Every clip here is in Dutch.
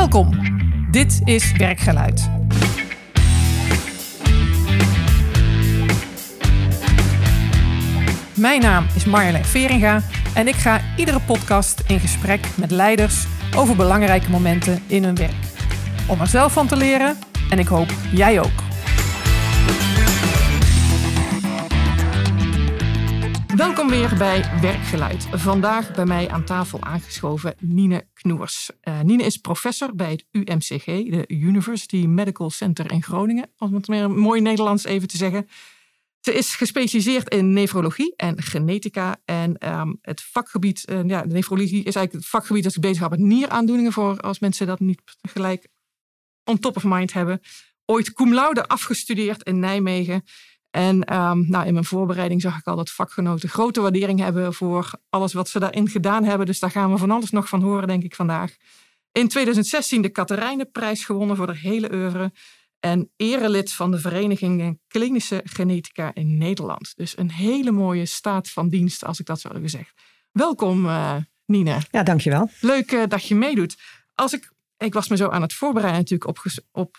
Welkom. Dit is Werkgeluid. Mijn naam is Marjolein Veringa en ik ga iedere podcast in gesprek met leiders over belangrijke momenten in hun werk. Om er zelf van te leren en ik hoop jij ook. Welkom weer bij Werkgeluid. Vandaag bij mij aan tafel aangeschoven Nine Knoers. Uh, is professor bij het UMCG, de University Medical Center in Groningen, om het meer mooi Nederlands even te zeggen. Ze is gespecialiseerd in nefrologie en genetica. En um, het vakgebied, uh, ja, de nefrologie is eigenlijk het vakgebied dat zich bezighoudt met nieraandoeningen. Voor als mensen dat niet gelijk on top of mind hebben. Ooit cum laude afgestudeerd in Nijmegen. En um, nou, in mijn voorbereiding zag ik al dat vakgenoten grote waardering hebben voor alles wat ze daarin gedaan hebben. Dus daar gaan we van alles nog van horen, denk ik, vandaag. In 2016 de Katerijnenprijs gewonnen voor de hele oeuvre. En erelid van de Vereniging Klinische Genetica in Nederland. Dus een hele mooie staat van dienst, als ik dat zo even zeg. Welkom, uh, Nina. Ja, dankjewel. Leuk uh, dat je meedoet. Als ik, ik was me zo aan het voorbereiden natuurlijk op, op,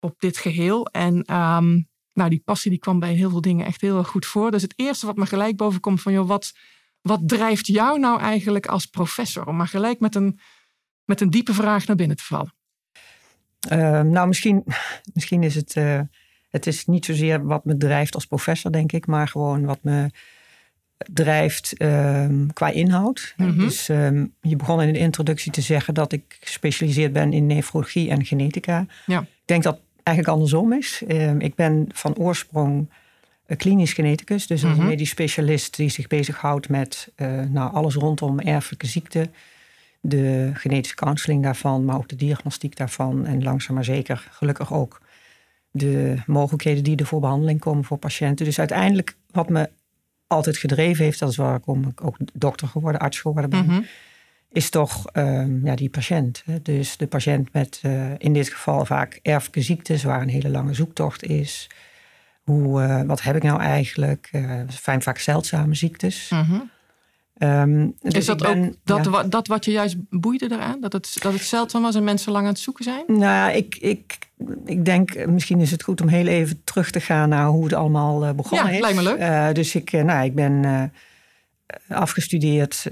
op dit geheel. En um, nou, die passie die kwam bij heel veel dingen echt heel erg goed voor. Dus het eerste wat me gelijk boven komt van, joh, wat, wat drijft jou nou eigenlijk als professor? Om maar gelijk met een, met een diepe vraag naar binnen te vallen. Uh, nou, misschien, misschien is het, uh, het is niet zozeer wat me drijft als professor, denk ik, maar gewoon wat me drijft uh, qua inhoud. Mm -hmm. Dus ehm, je begon in de introductie te zeggen dat ik gespecialiseerd ben in nefrologie en genetica. Ja. Ik denk dat eigenlijk andersom is. Ehm, ik ben van oorsprong klinisch geneticus, dus een mm -hmm. medisch specialist die zich bezighoudt met uh, nou, alles rondom erfelijke ziekten de genetische counseling daarvan, maar ook de diagnostiek daarvan. En langzaam maar zeker, gelukkig ook de mogelijkheden die er voor behandeling komen voor patiënten. Dus uiteindelijk, wat me altijd gedreven heeft, dat is waarom ik ook dokter geworden, arts geworden ben, mm -hmm. Is toch um, ja, die patiënt. Hè? Dus de patiënt met uh, in dit geval vaak erfelijke ziektes, waar een hele lange zoektocht is. Hoe, uh, wat heb ik nou eigenlijk? Uh, zijn vaak zeldzame ziektes. Mm -hmm. Um, dus is dat ben, ook dat, ja. dat wat je juist boeide eraan? Dat het, dat het zeldzaam was en mensen lang aan het zoeken zijn? Nou ja, ik, ik, ik denk misschien is het goed om heel even terug te gaan naar hoe het allemaal begonnen ja, is. lijkt me leuk. Dus ik, nou, ik ben afgestudeerd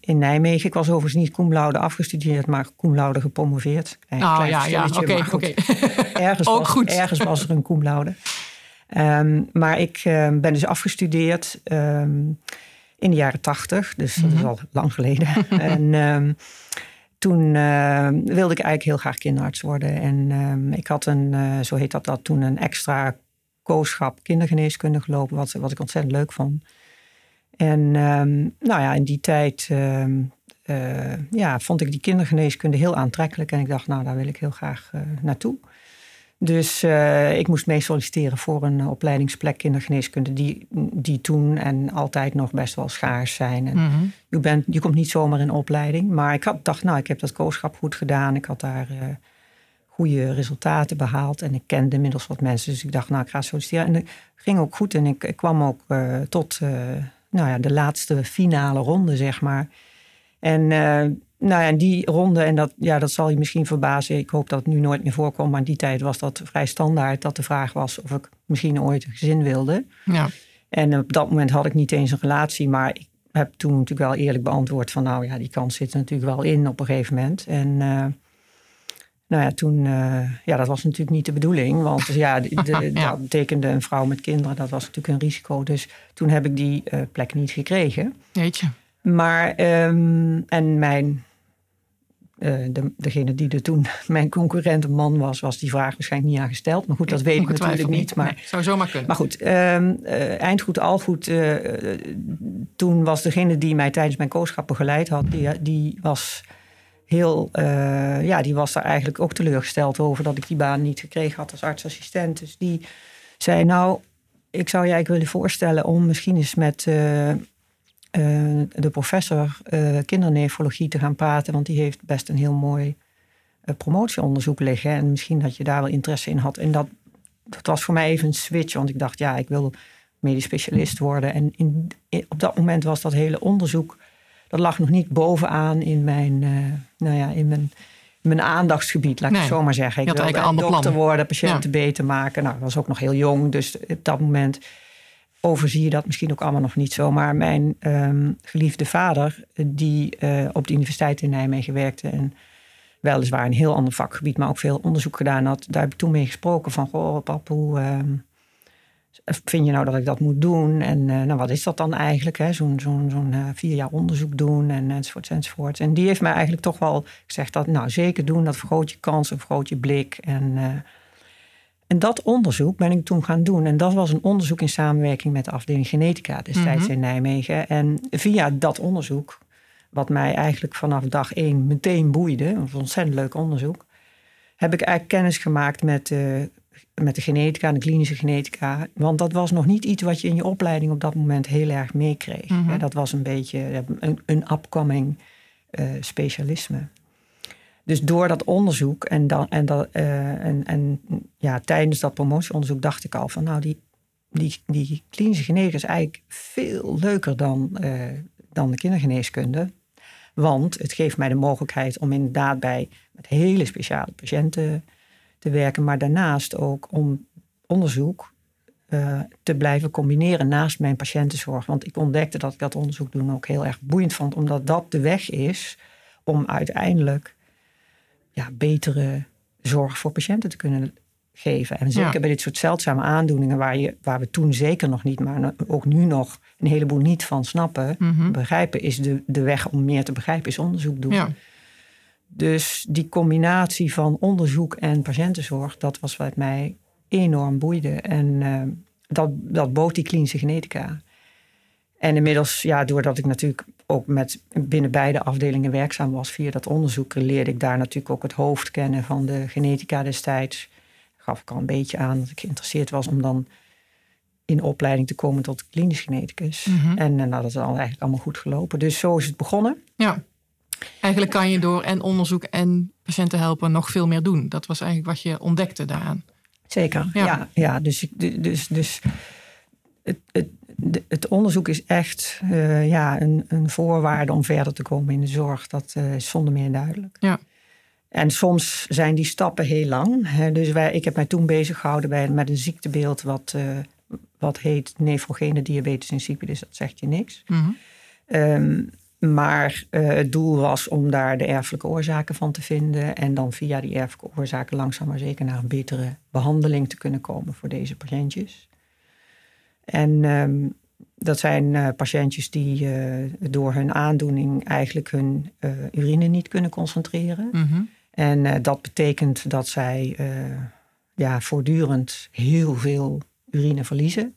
in Nijmegen. Ik was overigens niet cum laude afgestudeerd, maar cum laude gepromoveerd. Oh ja, ja, oké. Okay, okay. ergens, ook was, goed. ergens was er een cum laude. Um, maar ik ben dus afgestudeerd... Um, in de jaren tachtig. Dus mm -hmm. dat is al lang geleden. en um, toen wilde ik eigenlijk heel graag kinderarts worden. En ik had een, uh, zo heet dat, dat toen een extra kooschap kindergeneeskunde gelopen, wat, wat ik ontzettend leuk vond. En um, nou ja, in die tijd uh, ja, vond ik die kindergeneeskunde heel aantrekkelijk. En ik dacht, nou, daar wil ik heel graag uh, naartoe. Dus uh, ik moest mee solliciteren voor een opleidingsplek kindergeneeskunde, die, die toen en altijd nog best wel schaars zijn. En mm -hmm. je, bent, je komt niet zomaar in opleiding. Maar ik had, dacht, nou, ik heb dat kooschap goed gedaan. Ik had daar goede resultaten behaald en ik kende inmiddels wat mensen. Dus ik dacht, nou, ik ga solliciteren. En het ging ook goed en ik, ik kwam ook tot nou ja, de laatste finale ronde, zeg maar. En nou ja, die ronde, en dat, ja, dat zal je misschien verbazen. Ik hoop dat het nu nooit meer voorkomt. Maar in die tijd was dat vrij standaard. Dat de vraag was of ik misschien ooit een gezin wilde. Ja. En op dat moment had ik niet eens een relatie. Maar ik heb toen natuurlijk wel eerlijk beantwoord van... nou ja, die kans zit er natuurlijk wel in op een gegeven moment. En uh, nou ja, toen... Uh, ja, dat was natuurlijk niet de bedoeling. Want ja, de, de, ja. dat betekende een vrouw met kinderen. Dat was natuurlijk een risico. Dus toen heb ik die uh, plek niet gekregen. Weet je. Maar, um, en mijn, uh, de, degene die er toen mijn concurrent een man was, was die vraag waarschijnlijk niet aangesteld. Maar goed, dat weet ik natuurlijk niet. Maar, nee, zou zomaar kunnen. Maar goed, um, uh, eindgoed, al goed. Toen was degene die mij tijdens mijn kooschap begeleid had, die, die was heel, ja, die was daar eigenlijk ook teleurgesteld over dat ik die baan niet gekregen had als artsassistent. Dus die zei, nou, ik zou je eigenlijk willen voorstellen om misschien eens met uh, de professor kindernefrologie te gaan praten. Want die heeft best een heel mooi promotieonderzoek liggen. En misschien dat je daar wel interesse in had. En dat, dat was voor mij even een switch. Want ik dacht, ja, ik wil medisch specialist worden. En in, op dat moment was dat hele onderzoek... dat lag nog niet bovenaan in mijn, nou ja, in mijn mijn aandachtsgebied, laat ik het zo maar zeggen. Ik wilde dokter worden, patiënten beter maken. Nou, ik was ook nog heel jong, dus op dat moment overzie je dat misschien ook allemaal nog niet zo. Maar mijn ehm, geliefde vader, die uh, op de Universiteit in Nijmegen werkte en weliswaar een heel ander vakgebied, maar ook veel onderzoek gedaan had, daar heb ik toen mee gesproken van, goh pap, hoe ehm, vind je nou dat ik dat moet doen? En uh, nou, wat is dat dan eigenlijk? Zo'n zo'n zo'n uh, vier jaar onderzoek doen en enzovoort enzovoort. En die heeft mij eigenlijk toch wel gezegd dat, nou zeker doen, dat vergroot je kansen, vergroot je blik en... En dat onderzoek ben ik toen gaan doen. En dat was een onderzoek in samenwerking met de afdeling genetica destijds mm in Nijmegen. En via dat onderzoek, wat mij eigenlijk vanaf dag één meteen boeide, een ontzettend leuk onderzoek, heb ik eigenlijk kennis gemaakt met, met de genetica, de klinische genetica. Want dat was nog niet iets wat je in je opleiding op dat moment heel erg meekreeg. Mm Dat was een beetje een, een upcoming uh, specialisme. Dus door dat onderzoek en, dan, en, dat, uh, en, en ja, tijdens dat promotieonderzoek dacht ik al van nou, die, die, die klinische genetica is eigenlijk veel leuker dan, uh, dan de kindergeneeskunde. Want het geeft mij de mogelijkheid om inderdaad bij met hele speciale patiënten te werken, maar daarnaast ook om onderzoek uh, te blijven combineren naast mijn patiëntenzorg. Want ik ontdekte dat ik dat onderzoek doen ook heel erg boeiend vond, omdat dat de weg is om uiteindelijk ja, betere zorg voor patiënten te kunnen geven. En zeker bij dit soort zeldzame aandoeningen, waar, je, waar we toen zeker nog niet, maar ook nu nog een heleboel niet van snappen, mhm. begrijpen, is de, de weg om meer te begrijpen, is onderzoek doen. Ja. Dus die combinatie van onderzoek en patiëntenzorg, dat was wat mij enorm boeide. En uh, dat, dat bood die klinische genetica. En inmiddels, ja, doordat ik natuurlijk ook met binnen beide afdelingen werkzaam was via dat onderzoek, leerde ik daar natuurlijk ook het hoofd kennen van de genetica destijds. Gaf ik al een beetje aan dat ik geïnteresseerd was om dan in opleiding te komen tot klinisch geneticus. Mhm. En nou, dat is al eigenlijk allemaal goed gelopen. Dus zo is het begonnen. Ja. Eigenlijk kan je door en onderzoek en patiënten helpen nog veel meer doen. Dat was eigenlijk wat je ontdekte daaraan. Zeker, ja. ja, dus, dus, dus het, het, het onderzoek is echt uh, ja, een, een, voorwaarde om verder te komen in de zorg. Dat uh, is zonder meer duidelijk. Ja. En soms zijn die stappen heel lang. Hè. Dus wij, ik heb mij toen bezig gehouden bij, met een ziektebeeld wat, uh, wat heet nefrogene diabetes insipidus. Dat zegt je niks. Mm -hmm. Maar het doel was om daar de erfelijke oorzaken van te vinden. En dan via die erfelijke oorzaken langzaam maar zeker naar een betere behandeling te kunnen komen voor deze patiëntjes. En um, dat zijn uh, patiëntjes die uh, door hun aandoening eigenlijk hun urine niet kunnen concentreren. Mm -hmm. En dat betekent dat zij ja, voortdurend heel veel urine verliezen.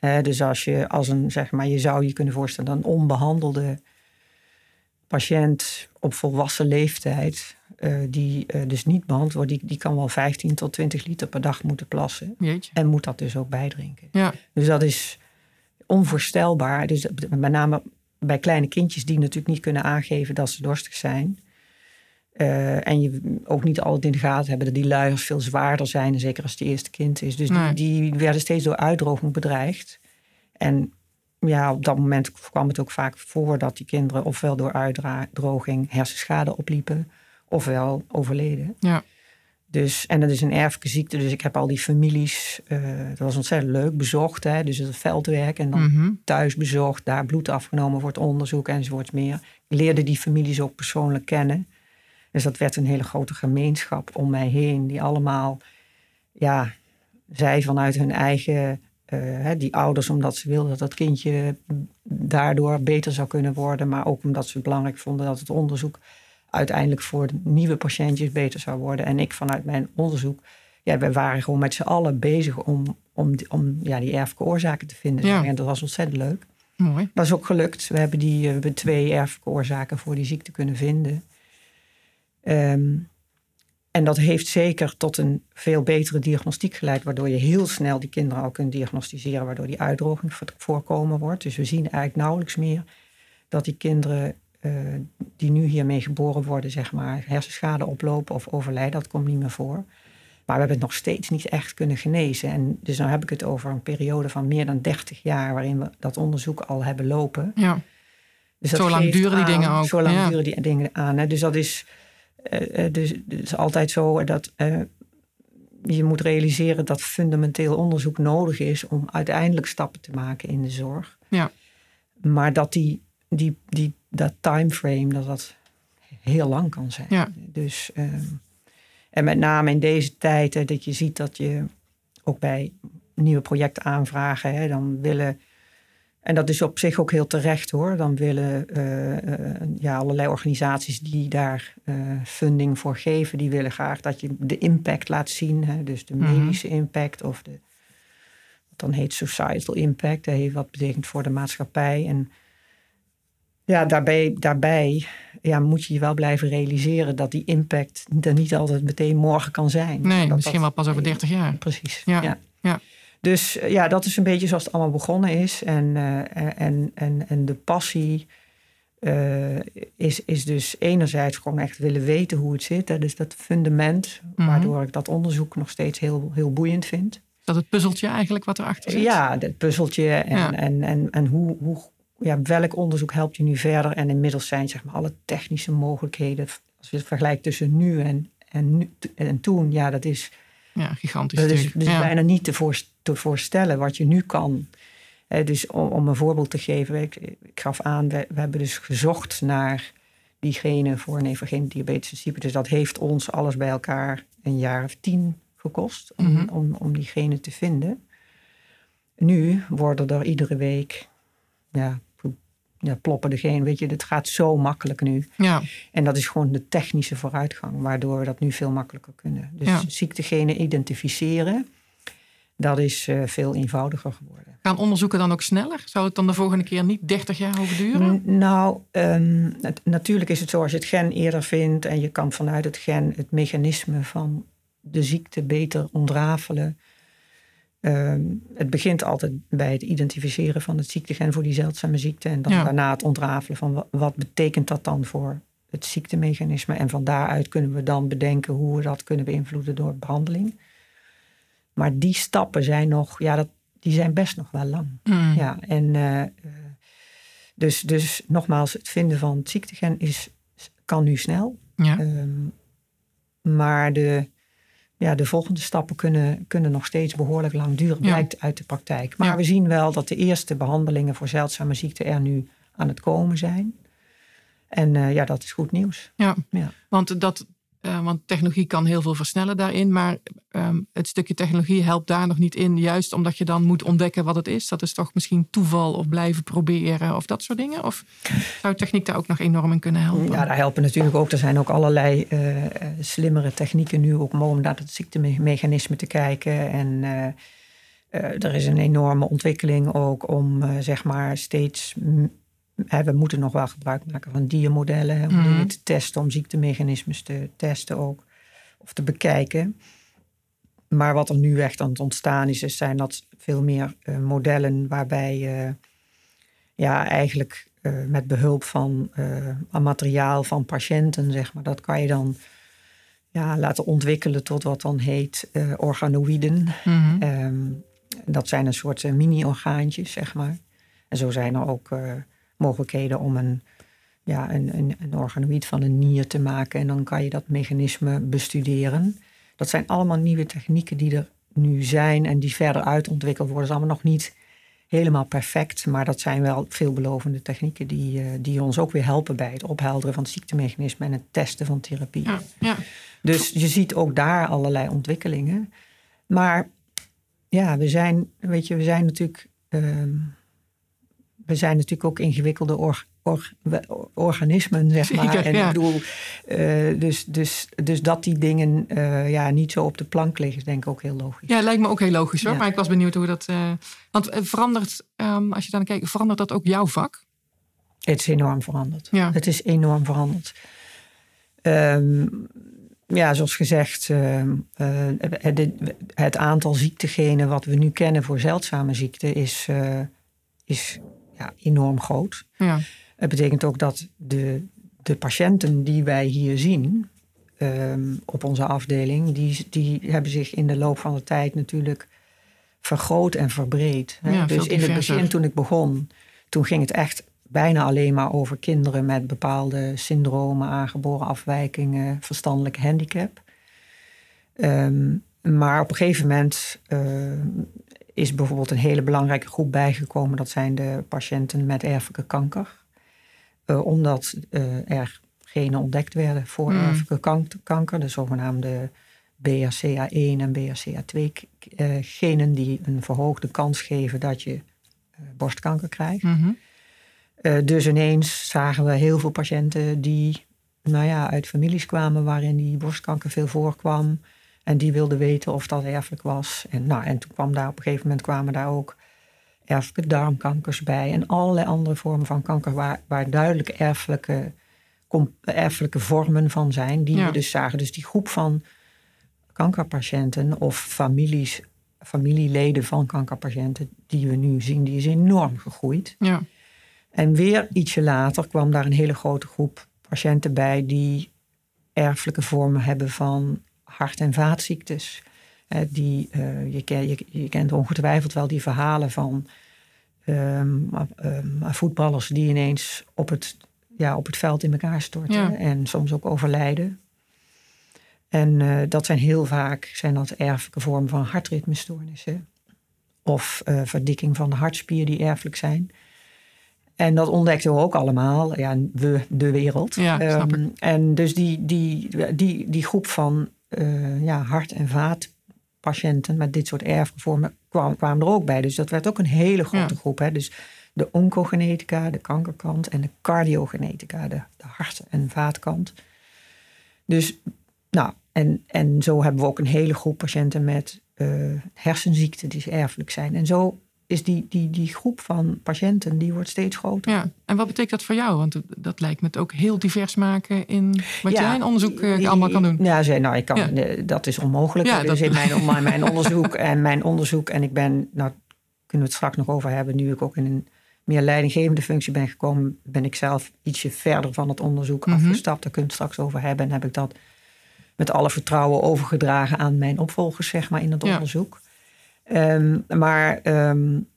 Ja. dus als je als een, zeg maar, je zou je kunnen voorstellen, een onbehandelde patiënt op volwassen leeftijd, die dus niet behandeld wordt, die, die kan wel 15 tot 20 liter per dag moeten plassen. Jeetje. En moet dat dus ook bijdrinken. Ja. Dus dat is onvoorstelbaar. Dus met name bij kleine kindjes die natuurlijk niet kunnen aangeven dat ze dorstig zijn. Uh, en je ook niet altijd in de gaten hebben dat die luiers veel zwaarder zijn. Zeker als het eerste kind is. Dus die, die, werden steeds door uitdroging bedreigd. En ja, op dat moment kwam het ook vaak voor dat die kinderen ofwel door uitdroging hersenschade opliepen, ofwel overleden. Ja. Dus, en dat is een erfelijke ziekte, dus ik heb al die families, uh, dat was ontzettend leuk, bezocht. Hè, dus het veldwerk en dan mhm. thuis bezocht, daar bloed afgenomen voor het onderzoek enzovoorts meer. Ik leerde die families ook persoonlijk kennen. Dus dat werd een hele grote gemeenschap om mij heen, die allemaal, ja, zij vanuit hun eigen, uh, die ouders omdat ze wilden dat dat kindje daardoor beter zou kunnen worden, maar ook omdat ze belangrijk vonden dat het onderzoek uiteindelijk voor nieuwe patiëntjes beter zou worden. En ik vanuit mijn onderzoek, ja, we waren gewoon met z'n allen bezig om, om, om ja, die erfelijke oorzaken te vinden. Ja. En dat was ontzettend leuk. Mooi. Dat is ook gelukt. We hebben, die, we hebben twee erfelijke oorzaken voor die ziekte kunnen vinden. Ehm, en dat heeft zeker tot een veel betere diagnostiek geleid, waardoor je heel snel die kinderen al kunt diagnosticeren, waardoor die uitdroging voorkomen wordt. Dus we zien eigenlijk nauwelijks meer dat die kinderen uh, die nu hiermee geboren worden, zeg maar, hersenschade oplopen of overlijden. Dat komt niet meer voor. Maar we hebben het nog steeds niet echt kunnen genezen. En dus dan heb ik het over een periode van meer dan 30 jaar waarin we dat onderzoek al hebben lopen. Ja. Dus zo lang duren die dingen ook. Zo lang duren die dingen aan. Hè. Dus dat is. Dus het is altijd zo dat je moet realiseren dat fundamenteel onderzoek nodig is om uiteindelijk stappen te maken in de zorg. Ja. Maar dat die, die, die, dat timeframe, dat dat heel lang kan zijn. Ja. Dus, ehm, en met name in deze tijd, dat je ziet dat je ook bij nieuwe projecten aanvragen, hè, dan willen en dat is op zich ook heel terecht hoor. Dan willen uh, ja, allerlei organisaties die daar uh, funding voor geven, die willen graag dat je de impact laat zien. Hè? Dus de mhm. medische impact of de, wat dan heet societal impact. Dat heeft wat betekent voor de maatschappij. En ja, daarbij, daarbij ja, moet je je wel blijven realiseren dat die impact er niet altijd meteen morgen kan zijn. Nee, misschien wel pas over 30 jaar. Precies. ja. ja. Dus eh, ja, dat is een beetje zoals het allemaal begonnen is. En, uh, en, en, en de passie uh, is, is dus enerzijds gewoon echt willen weten hoe het zit. Dat is dat fundament, mhm. waardoor ik dat onderzoek nog steeds heel, heel boeiend vind. Dat het puzzeltje eigenlijk wat erachter zit? Ja, het puzzeltje en, en, en, en hoe, hoe, ja, welk onderzoek helpt je nu verder? En inmiddels zijn zeg maar alle technische mogelijkheden, als je het vergelijkt tussen nu en, en, nu, en toen, ja, dat is ja, gigantisch. Dat is, dus bijna niet te, te, voorstellen wat je nu kan. dus om, om, een voorbeeld te geven, ik, ik gaf aan, we, we, hebben dus gezocht naar diegene voor nefrogene diabetes insipidus. Dus dat heeft ons alles bij elkaar een jaar of tien gekost om, mm om, om diegene te vinden. Nu worden er iedere week ja, ja, ploppen degene. Weet je, het gaat zo makkelijk nu. Ja. En dat is gewoon de technische vooruitgang, waardoor we dat nu veel makkelijker kunnen. Dus ja. ziektegenen identificeren, dat is uh, veel eenvoudiger geworden. Gaan onderzoeken dan ook sneller? Zou het dan de volgende keer niet 30 jaar over duren? nou, um, het, natuurlijk is het zo als je het gen eerder vindt en je kan vanuit het gen het mechanisme van de ziekte beter ontrafelen Ehm, het begint altijd bij het identificeren van het ziektegen voor die zeldzame ziekte. En dan daarna het ontrafelen van wat, wat, betekent dat dan voor het ziektemechanisme. En van daaruit kunnen we dan bedenken hoe we dat kunnen beïnvloeden door behandeling. Maar die stappen zijn nog, ja, dat, die zijn best nog wel lang. Mm. Ja, en uh, dus, dus nogmaals, het vinden van het ziektegen is, kan nu snel. Ja. Um, maar de ja, de volgende stappen kunnen, kunnen nog steeds behoorlijk lang duren, blijkt uit de praktijk. Maar we zien wel dat de eerste behandelingen voor zeldzame ziekten er nu aan het komen zijn. En uh, ja, dat is goed nieuws. Ja, ja. want dat, uh, want technologie kan heel veel versnellen daarin, maar um, het stukje technologie helpt daar nog niet in, juist omdat je dan moet ontdekken wat het is. Dat is toch misschien toeval of blijven proberen of dat soort dingen? Of zou techniek daar ook nog enorm in kunnen helpen? Ja, daar helpen natuurlijk ook. Er zijn ook allerlei uh, slimmere technieken nu ook om naar het ziektemechanisme te kijken. En uh, er is een enorme ontwikkeling ook om zeg maar steeds we moeten nog wel gebruik maken van diermodellen om mm. te testen, om ziektemechanismes te testen ook. Of te bekijken. Maar wat er nu echt aan het ontstaan is, is zijn dat veel meer uh, modellen waarbij je ja, eigenlijk uh, met behulp van uh, materiaal van patiënten, zeg maar, dat kan je dan ja, laten ontwikkelen tot wat dan heet organoïden. Mm um, dat zijn een soort mini-orgaantjes, zeg maar. En zo zijn er ook mogelijkheden om een, ja, een, een, een organoïd van een nier te maken. En dan kan je dat mechanisme bestuderen. Dat zijn allemaal nieuwe technieken die er nu zijn en die verder uitontwikkeld worden. Dat is allemaal nog niet helemaal perfect, maar dat zijn wel veelbelovende technieken die, uh, die ons ook weer helpen bij het ophelderen van het ziektemechanisme en het testen van therapie. Ja, ja. Dus je ziet ook daar allerlei ontwikkelingen. Maar ja, we zijn, weet je, we zijn natuurlijk ehm, we zijn natuurlijk ook ingewikkelde or, organismen, zeg maar. en ik bedoel, uh, dus, dus, dus dat die dingen uh, ja, niet zo op de plank liggen, is denk ik ook heel logisch. Ja, lijkt me ook heel logisch hoor. Maar ik was benieuwd hoe dat. Uh, want verandert, um, als je dan kijkt, verandert dat ook jouw vak? Het is enorm veranderd. Ja. Het is enorm veranderd. Um, ja, zoals gezegd, het, het, aantal ziektegenen wat we nu kennen voor zeldzame ziekten is, is ja, enorm groot. Ja. Het betekent ook dat de, de patiënten die wij hier zien ehm, op onze afdeling, die, die hebben zich in de loop van de tijd natuurlijk vergroot en verbreed. Ja, dus in het begin, toen ik begon, toen ging het echt bijna alleen maar over kinderen met bepaalde syndromen, aangeboren afwijkingen, verstandelijke handicap. Ehm, maar op een gegeven moment uh, is bijvoorbeeld een hele belangrijke groep bijgekomen. Dat zijn de patiënten met erfelijke kanker. Uh, omdat uh, er genen ontdekt werden voor mm. erfelijke kanker, de zogenaamde BRCA1 en BRCA2 genen die een verhoogde kans geven dat je borstkanker krijgt. Mm -hmm. dus ineens zagen we heel veel patiënten die nou ja, uit families kwamen waarin die borstkanker veel voorkwam. En die wilden weten of dat erfelijk was. En, nou, en toen kwam daar op een gegeven moment kwamen daar ook erfelijke darmkankers bij. En allerlei andere vormen van kanker waar, waar duidelijk erfelijke, erfelijke vormen van zijn. Die we dus zagen. Dus die groep van kankerpatiënten of families, familieleden van kankerpatiënten die we nu zien, die is enorm gegroeid. Ja. En weer ietsje later kwam daar een hele grote groep patiënten bij die erfelijke vormen hebben van hart- en vaatziektes. Die, uh, je, je, je, kent ongetwijfeld wel die verhalen van um, um, voetballers die ineens op het, ja, op het veld in elkaar storten en soms ook overlijden. En uh, dat zijn heel vaak zijn dat erfelijke vormen van hartritmestoornissen. Of verdikking van de hartspier die erfelijk zijn. En dat ontdekten we ook allemaal, ja, we, de wereld. Ja, um, en dus die, die, die, die groep van uh, ja, hart- en vaatpatiënten met dit soort erfvormen kwamen, kwamen er ook bij. Dus dat werd ook een hele grote groep. Hè? Dus de oncogenetica, de kankerkant en de cardiogenetica, de, de hart- en vaatkant. Dus, nou, en, en zo hebben we ook een hele groep patiënten met uh, hersenziekten die erfelijk zijn. En zo is die, die, die groep van patiënten die wordt steeds groter. Ja, en wat betekent dat voor jou? Want dat lijkt me het ook heel divers maken in wat jij in onderzoek uh, allemaal kan doen. Ja, zei, nou, ik kan, ja. dat is onmogelijk. Ja, dus dat... in mijn, mijn onderzoek en mijn onderzoek en ik ben, nou kunnen we het straks nog over hebben, nu ik ook in een meer leidinggevende functie ben gekomen, ben ik zelf ietsje verder van het onderzoek mm -hmm. afgestapt. Daar kunnen we het straks over hebben. En heb ik dat met alle vertrouwen overgedragen aan mijn opvolgers, zeg maar, in het onderzoek. Um, maar um,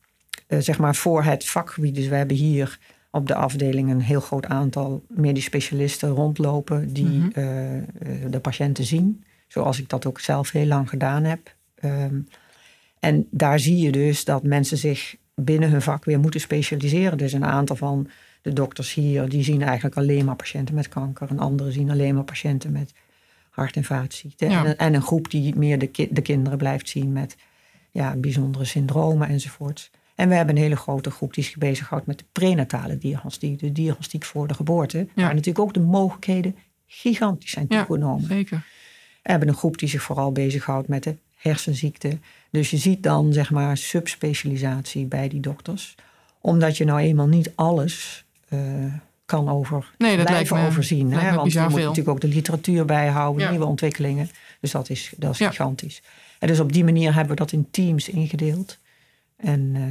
zeg maar voor het vakgebied, dus we hebben hier op de afdeling een heel groot aantal medisch specialisten rondlopen die mm -hmm. uh, de patiënten zien. Zoals ik dat ook zelf heel lang gedaan heb. Um, en daar zie je dus dat mensen zich binnen hun vak weer moeten specialiseren. Dus een aantal van de dokters hier, die zien eigenlijk alleen maar patiënten met kanker. En anderen zien alleen maar patiënten met hart- en vaatziekten. Ja. En, en, een groep die meer de, ki de kinderen blijft zien met ja, bijzondere syndromen enzovoort. En we hebben een hele grote groep die zich bezighoudt met de prenatale diagnostiek, de diagnostiek voor de geboorte. Ja. Waar natuurlijk ook de mogelijkheden gigantisch zijn toegenomen. Ja, zeker. We hebben een groep die zich vooral bezighoudt met de hersenziekten. Dus je ziet dan zeg maar subspecialisatie bij die dokters. Omdat je nou eenmaal niet alles uh, kan over, nee, dat blijven me, overzien. Hè? Want je moet veel. natuurlijk ook de literatuur bijhouden, ja. nieuwe ontwikkelingen. Dus dat is, dat is gigantisch. En dus op die manier hebben we dat in teams ingedeeld. En uh,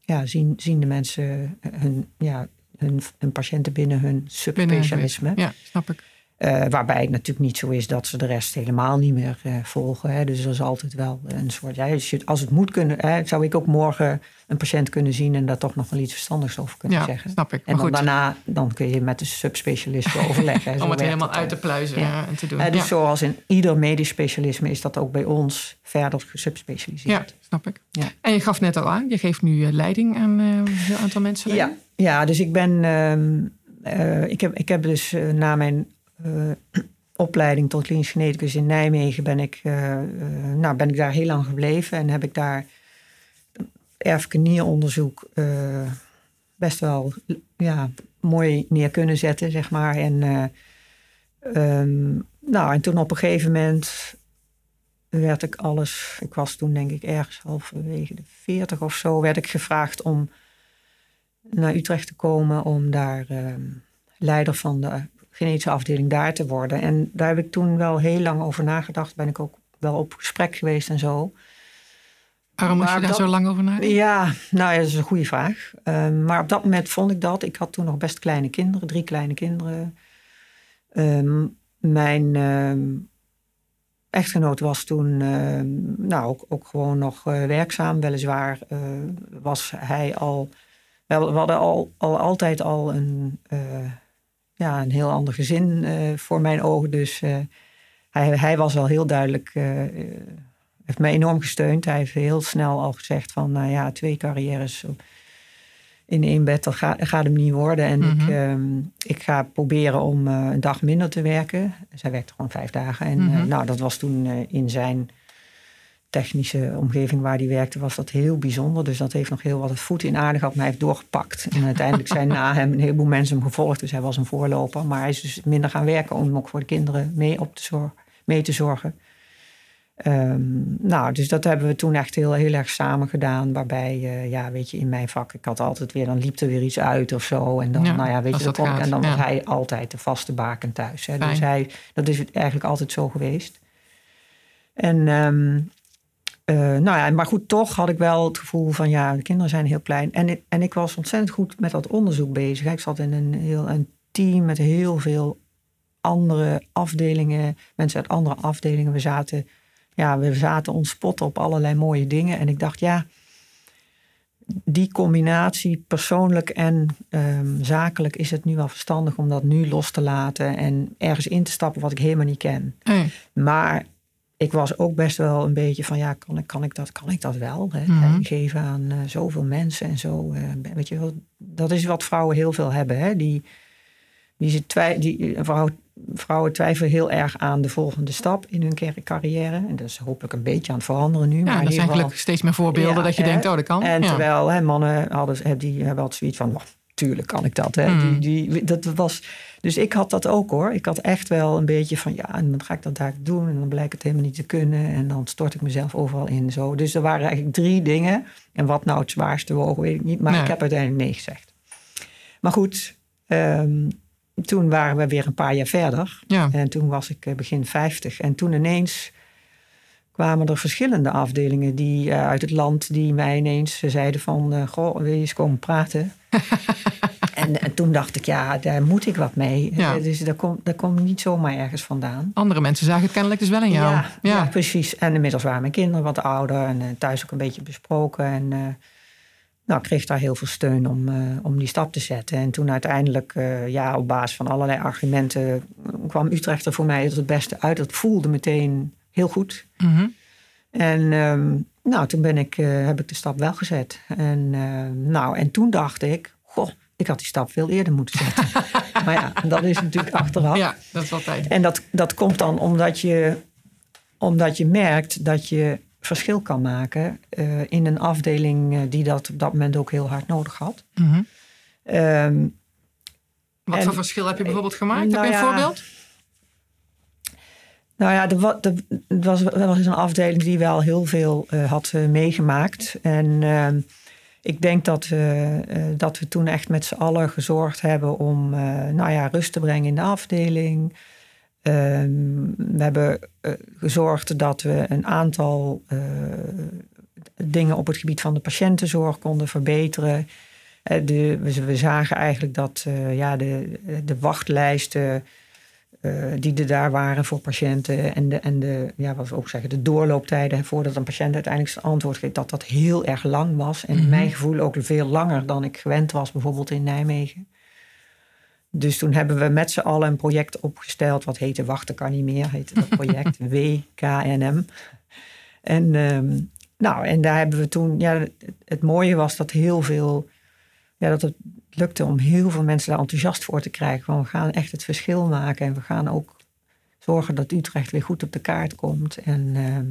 ja, zien, zien de mensen hun, ja, hun, hun patiënten binnen hun subspecialisme. Ja, snap ik. Uh, waarbij het natuurlijk niet zo is dat ze de rest helemaal niet meer uh, volgen. Hè. Dus er is altijd wel een soort. Ja, als het moet kunnen, hè, zou ik ook morgen een patiënt kunnen zien en daar toch nog wel iets verstandigs over kunnen ja, zeggen. Snap ik. En dan goed. daarna dan kun je met de subspecialisten overleggen. Om het helemaal uit te pluizen ja. en te doen. Uh, dus zoals in ieder medisch specialisme is dat ook bij ons verder gesubspecialiseerd. Ja, snap ik. En je gaf net al aan, je geeft nu leiding aan een heel aantal mensen. Ja, ja, dus ik ben. Uh, ik, heb, ik heb dus na mijn opleiding tot klinisch geneticus in Nijmegen ben ik, uh, uh, nou, ben ik daar heel lang gebleven en heb ik daar erfelijke nieronderzoek best wel ja, mooi neer kunnen zetten, zeg maar. En, um, nou, en toen op een gegeven moment werd ik alles, ik was toen denk ik ergens halverwege de 40 of zo, werd ik gevraagd om naar Utrecht te komen om daar ehm, leider van de genetische afdeling daar te worden. En daar heb ik toen wel heel lang over nagedacht. Ben ik ook wel op gesprek geweest en zo. Waarom moest je daar dat, zo lang over nadenken? Ja, nou ja, dat is een goede vraag. Um, maar op dat moment vond ik dat. Ik had toen nog best kleine kinderen, drie kleine kinderen. Um, mijn um, echtgenoot was toen nou, ook, ook gewoon nog uh, werkzaam. Weliswaar uh, was hij al we hadden al, al altijd al een, ja, een heel ander gezin voor mijn ogen. Dus hij, hij was al heel duidelijk heeft me enorm gesteund. Hij heeft heel snel al gezegd van, nou ja, twee carrières in één bed, dat gaat, gaat hem niet worden. En ik, mhm. ehm, ik ga proberen om eh, een dag minder te werken. Zij werkte gewoon vijf dagen. En eh, mhm. nou, dat was toen eh, in zijn technische omgeving waar hij werkte, was dat heel bijzonder. Dus dat heeft nog heel wat het voet in aarde gehad, maar hij heeft doorgepakt. En uiteindelijk zijn na hem een heleboel mensen hem gevolgd. Dus hij was een voorloper. Maar hij is dus minder gaan werken om ook voor de kinderen mee, op te zorgen, mee te zorgen. Um, nou, dus dat hebben we toen echt heel, heel erg samen gedaan. Waarbij, uh, ja, weet je, in mijn vak, ik had altijd weer, dan liep er weer iets uit of zo. En dan, nou ja, weet je, dat en dan was hij altijd de vaste baken thuis. Hè. Dus hij, dat is eigenlijk altijd zo geweest. En, um, uh, nou ja, maar goed, toch had ik wel het gevoel van, ja, de kinderen zijn heel klein. En, en ik was ontzettend goed met dat onderzoek bezig. Ik zat in een heel een team met heel veel andere afdelingen, mensen uit andere afdelingen. We zaten ja, we zaten ons spot op allerlei mooie dingen. En ik dacht, ja, die combinatie persoonlijk en um, zakelijk is het nu wel verstandig om dat nu los te laten en ergens in te stappen wat ik helemaal niet ken. Maar ik was ook best wel een beetje van, ja, kan ik, kan ik, dat, kan ik dat wel? Hè? Mhm. Geven aan uh, zoveel mensen en zo. Uh, weet je wel, dat is wat vrouwen heel veel hebben. Hè? Die, die, ze twij, die, een vrouw vrouwen twijfelen heel erg aan de volgende stap in hun carrière. En dat is hopelijk een beetje aan het veranderen nu. Ja, maar er zijn gelukkig steeds meer voorbeelden dat je denkt, oh, dat kan. En terwijl hè, mannen hadden, die hebben altijd zoiets van, tuurlijk kan ik dat. Hè. Hmm. Die, die, dat was, dus ik had dat ook hoor. Ik had echt wel een beetje van, ja, en dan ga ik dat daar doen. En dan blijkt het helemaal niet te kunnen. En dan stort ik mezelf overal in. Zo. Dus er waren eigenlijk drie dingen. En wat nou het zwaarste wogen, weet ik niet. Maar ik heb uiteindelijk nee gezegd. Maar goed, um, toen waren we weer een paar jaar verder. Ja. En toen was ik eh, begin 50. En toen ineens kwamen er verschillende afdelingen die, uh, uit het land die mij ineens zeiden van... Uh, goh, wil je eens komen praten? en, en, toen dacht ik, ja, daar moet ik wat mee. Ja. Dus dat komt dat komt niet zomaar ergens vandaan. Andere mensen zagen het kennelijk dus wel in jou. Ja, ja. precies. En inmiddels waren mijn kinderen wat ouder en thuis ook een beetje besproken. En nou, ik kreeg daar heel veel steun om, uh, om die stap te zetten. En toen uiteindelijk, uh, ja, op basis van allerlei argumenten, kwam Utrecht er voor mij het beste uit. Dat voelde meteen heel goed. Mm En um, nou, toen ben ik, uh, heb ik de stap wel gezet. En, nou, en toen dacht ik, goh, ik had die stap veel eerder moeten zetten. maar ja, dat is natuurlijk achteraf. Ja, dat is altijd. En dat, dat komt dan omdat je, omdat je merkt dat je verschil kan maken uh, in een afdeling uh, die dat op dat moment ook heel hard nodig had. Mm -hmm. um, Wat en, voor verschil heb je bijvoorbeeld gemaakt? Nou heb je een ja, voorbeeld? Nou ja, er, was, er was een afdeling die wel heel veel uh, had meegemaakt. En ehm, ik denk dat we, dat we toen echt met z'n allen gezorgd hebben om nou ja, rust te brengen in de afdeling. Ehm, we hebben gezorgd dat we een aantal dingen op het gebied van de patiëntenzorg konden verbeteren. De, we, we, zagen eigenlijk dat ja, de, de wachtlijsten die er daar waren voor patiënten en de, en de, ja, wat we ook zeggen, de doorlooptijden voordat een patiënt uiteindelijk zijn antwoord geeft, dat dat heel erg lang was. En in mhm. mijn gevoel ook veel langer dan ik gewend was, bijvoorbeeld in Nijmegen. Dus toen hebben we met z'n allen een project opgesteld. Wat heette Wachten kan niet meer, heette dat project. WKNM. En, ehm, nou, en daar hebben we toen... Ja, het, mooie was dat heel veel... Ja, dat het lukte om heel veel mensen daar enthousiast voor te krijgen. We gaan echt het verschil maken. En we gaan ook zorgen dat Utrecht weer goed op de kaart komt. En... Ehm,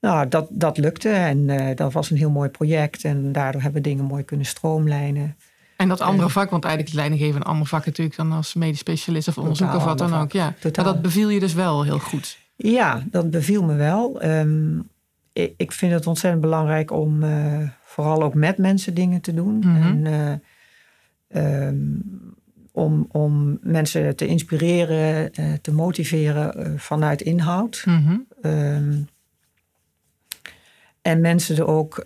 nou, dat, dat lukte en uh, dat was een heel mooi project. En daardoor hebben we dingen mooi kunnen stroomlijnen. En dat andere vak, want eigenlijk is leidinggeven een ander vak natuurlijk dan als medisch specialist of onderzoeker of wat dan ook. Ja. Maar dat beviel je dus wel heel goed. Ja, dat beviel me wel. Um, ik, ik, vind het ontzettend belangrijk om uh, vooral ook met mensen dingen te doen. Mm -hmm. en, uh, um, om, om mensen te inspireren, uh, te motiveren vanuit inhoud. Mm -hmm. um, en mensen er ook,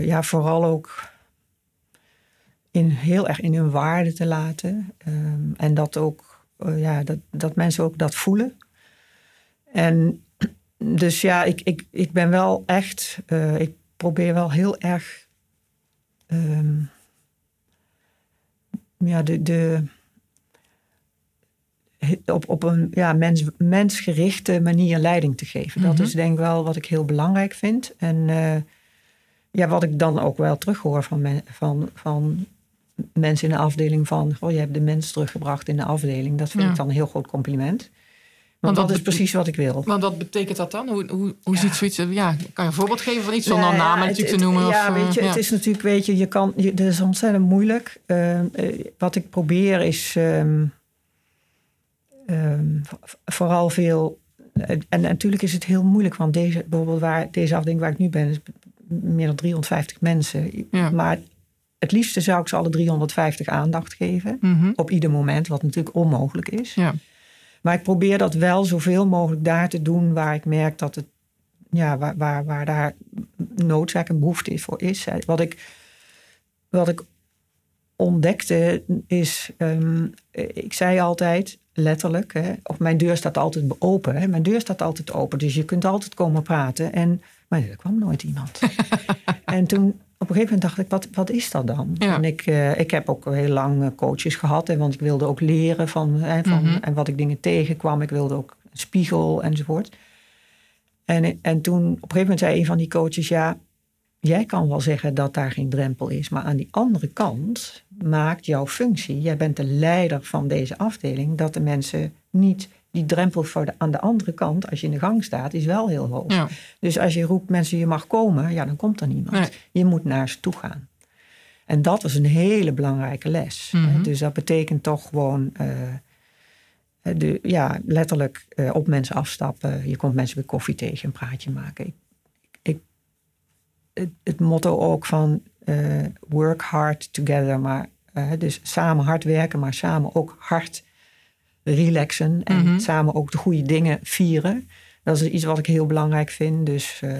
ja, vooral ook in, heel erg in hun waarde te laten. Um, en dat ook, ja, dat, dat mensen ook dat voelen. En dus ja, ik, ik, ik ben wel echt, ik probeer wel heel erg um, ja, de, de, op, op een ja, mens, mensgerichte manier leiding te geven. Dat Mhm. is denk ik wel wat ik heel belangrijk vind. En eh, ja, wat ik dan ook wel terughoor van, men- van, van mensen in de afdeling van... Oh, je hebt de mens teruggebracht in de afdeling. Dat vind Ja. ik dan een heel groot compliment. Want, Want dat is precies wat ik wil. Want wat betekent dat dan? Hoe, hoe, hoe Ja. ziet zoiets... Ja, kan je een voorbeeld geven van iets zonder Nou ja, namen het- natuurlijk te noemen? Ja, of, eh, weet je, ja. het is natuurlijk, weet je, je kan, je, het is ontzettend moeilijk. Ehm, eh, wat ik probeer is ehm, ehm, vooral veel. eh, En natuurlijk is het heel moeilijk, want deze, bijvoorbeeld waar, deze afdeling waar ik nu ben, is meer dan 350 mensen. Maar het liefste zou ik ze alle 350 aandacht geven. Mhm. Op ieder moment, wat natuurlijk onmogelijk is. Ja. Maar ik probeer dat wel zoveel mogelijk daar te doen waar ik merk dat het, ja, waar, waar, waar daar noodzaak en behoefte is voor is. Wat ik, wat ik ontdekte is, ehm, ik zei altijd letterlijk, hè, of mijn deur staat altijd open. Hè, mijn deur staat altijd open, dus je kunt altijd komen praten. En, maar er kwam nooit iemand. en toen op een gegeven moment dacht ik, wat, wat is dat dan? Ja. En ik, eh, ik heb ook heel lang eh, coaches gehad, hè, want ik wilde ook leren van, hè, van Mhm. en wat ik dingen tegenkwam. Ik wilde ook een spiegel enzovoort. En, en toen op een gegeven moment zei een van die coaches, ja, jij kan wel zeggen dat daar geen drempel is, maar aan die andere kant maakt jouw functie, jij bent de leider van deze afdeling, dat de mensen niet die drempel voor de, aan de andere kant, als je in de gang staat, is wel heel hoog. Ja. Dus als je roept mensen je mag komen, ja, dan komt er niemand. Nee. Je moet naar ze toe gaan. En dat was een hele belangrijke les. Mhm. Dus dat betekent toch gewoon eh, de, ja, letterlijk eh, op mensen afstappen. Je komt mensen bij koffie tegen, een praatje maken. Ik, ik, het, het motto ook van eh, work hard together, maar eh, dus samen hard werken, maar samen ook hard relaxen en Mhm. samen ook de goede dingen vieren. Dat is iets wat ik heel belangrijk vind. Dus eh,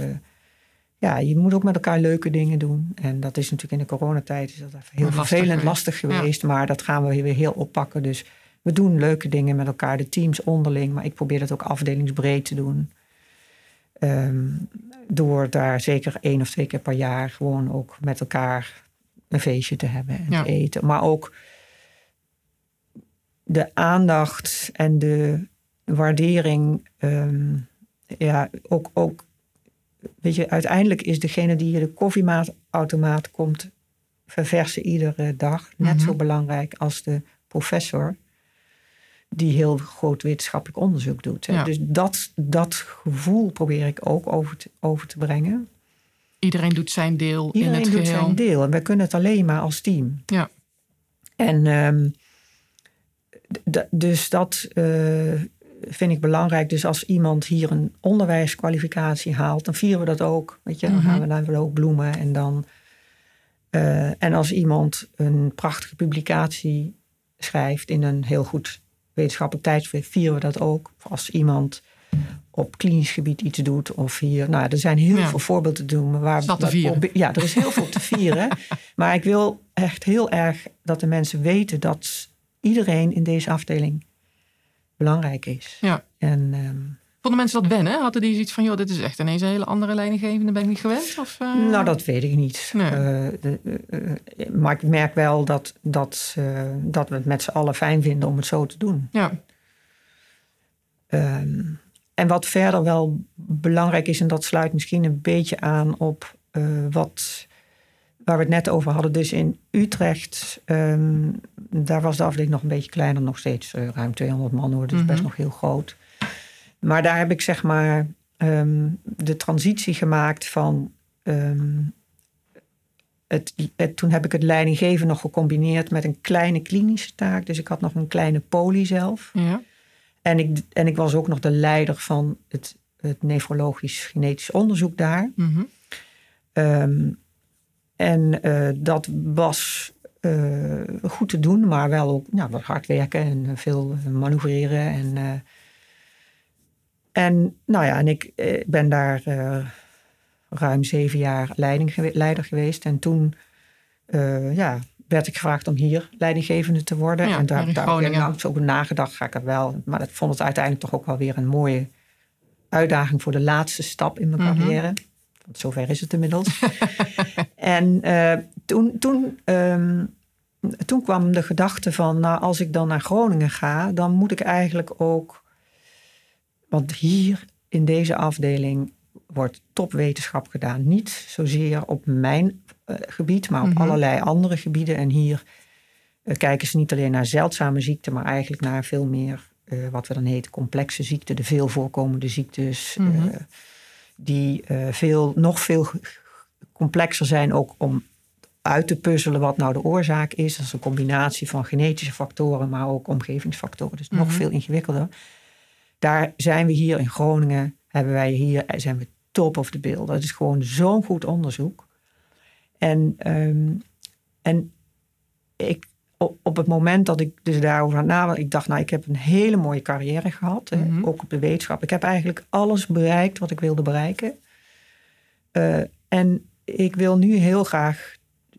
ja, je moet ook met elkaar leuke dingen doen. En dat is natuurlijk in de coronatijd is dat even heel Lastig vervelend geweest. lastig geweest. Maar dat gaan we weer heel oppakken. Dus we doen leuke dingen met elkaar, de teams onderling. Maar ik probeer dat ook afdelingsbreed te doen. Ehm, door daar zeker één of twee keer per jaar gewoon ook met elkaar een feestje te hebben en Ja. te eten. Maar ook de aandacht en de waardering. ehm, ja, ook, ook. Weet je, uiteindelijk is degene die hier de koffieautomaat komt verversen iedere dag net Mhm. zo belangrijk als de professor. Die heel groot wetenschappelijk onderzoek doet. Ja. Dus dat, dat gevoel probeer ik ook over te, over te brengen. Iedereen doet zijn deel Iedereen in het doet geheel. zijn deel. En wij kunnen het alleen maar als team. Ja. En ehm, dus dat eh, vind ik belangrijk. Dus als iemand hier een onderwijskwalificatie haalt, dan vieren we dat ook. Weet je, dan Mhm. gaan we naar ook bloemen. En, dan, eh, en als iemand een prachtige publicatie schrijft in een heel goed wetenschappelijk tijdschrift, vieren we dat ook. Of als iemand op klinisch gebied iets doet. Of hier, nou, er zijn heel Ja. veel voorbeelden te doen. Waar, te op- ja, er is heel veel te vieren. Maar ik wil echt heel erg dat de mensen weten dat iedereen in deze afdeling belangrijk is. Ja. En ehm, Vonden mensen dat wennen? Hadden die zoiets van, joh, dit is echt ineens een hele andere leidinggevende, ben ik niet gewend? Of, eh? nou, dat weet ik niet. Nee. Eh, de- eh, maar ik merk wel dat, dat, dat we het met z'n allen fijn vinden om het zo te doen. Ja, Ehm, en wat verder wel belangrijk is, en dat sluit misschien een beetje aan op wat, waar we het net over hadden. Dus in Utrecht, ehm, daar was de afdeling nog een beetje kleiner, nog steeds eh, ruim 200 man hoor, dus Mhm. best nog heel groot. Maar daar heb ik zeg maar ehm, de transitie gemaakt van. ehm, het, het, toen heb ik het leidinggeven nog gecombineerd met een kleine klinische taak. Dus ik had nog een kleine poli zelf. ja. En ik, en ik was ook nog de leider van het, het nefrologisch genetisch onderzoek daar. Mhm. Ehm, en eh, dat was eh, goed te doen, maar wel ook nou, wat hard werken en eh, veel manoeuvreren. En, en nou ja, en ik ben daar ruim zeven jaar leiding leider geweest. En toen ja, werd ik gevraagd om hier leidinggevende te worden. Ja, en daar heb ik langs over nagedacht, ga ik er wel. Maar ik vond het uiteindelijk toch ook wel weer een mooie uitdaging voor de laatste stap in mijn Mhm. carrière. Want zover is het inmiddels. en eh, toen, toen ehm, toen kwam de gedachte van, nou, als ik dan naar Groningen ga, dan moet ik eigenlijk ook. Want hier in deze afdeling wordt topwetenschap gedaan. Niet zozeer op mijn uh, gebied, maar op Mhm. allerlei andere gebieden. En hier eh, kijken ze niet alleen naar zeldzame ziekten, maar eigenlijk naar veel meer eh, wat we dan heten complexe ziekten, de veel voorkomende ziektes, eh, Mhm. die eh, veel, nog veel complexer zijn ook om uit te puzzelen wat nou de oorzaak is. Dat is een combinatie van genetische factoren, maar ook omgevingsfactoren. Dus nog Mhm. veel ingewikkelder. Daar zijn we hier in Groningen, hebben wij hier, zijn we top of the bill. Dat is gewoon zo'n goed onderzoek. En, ehm, en ik, op, op het moment dat ik dus daarover aan nadenk, ik dacht, nou, ik heb een hele mooie carrière gehad, Mhm. ook op de wetenschap. Ik heb eigenlijk alles bereikt wat ik wilde bereiken. Eh, en ik wil nu heel graag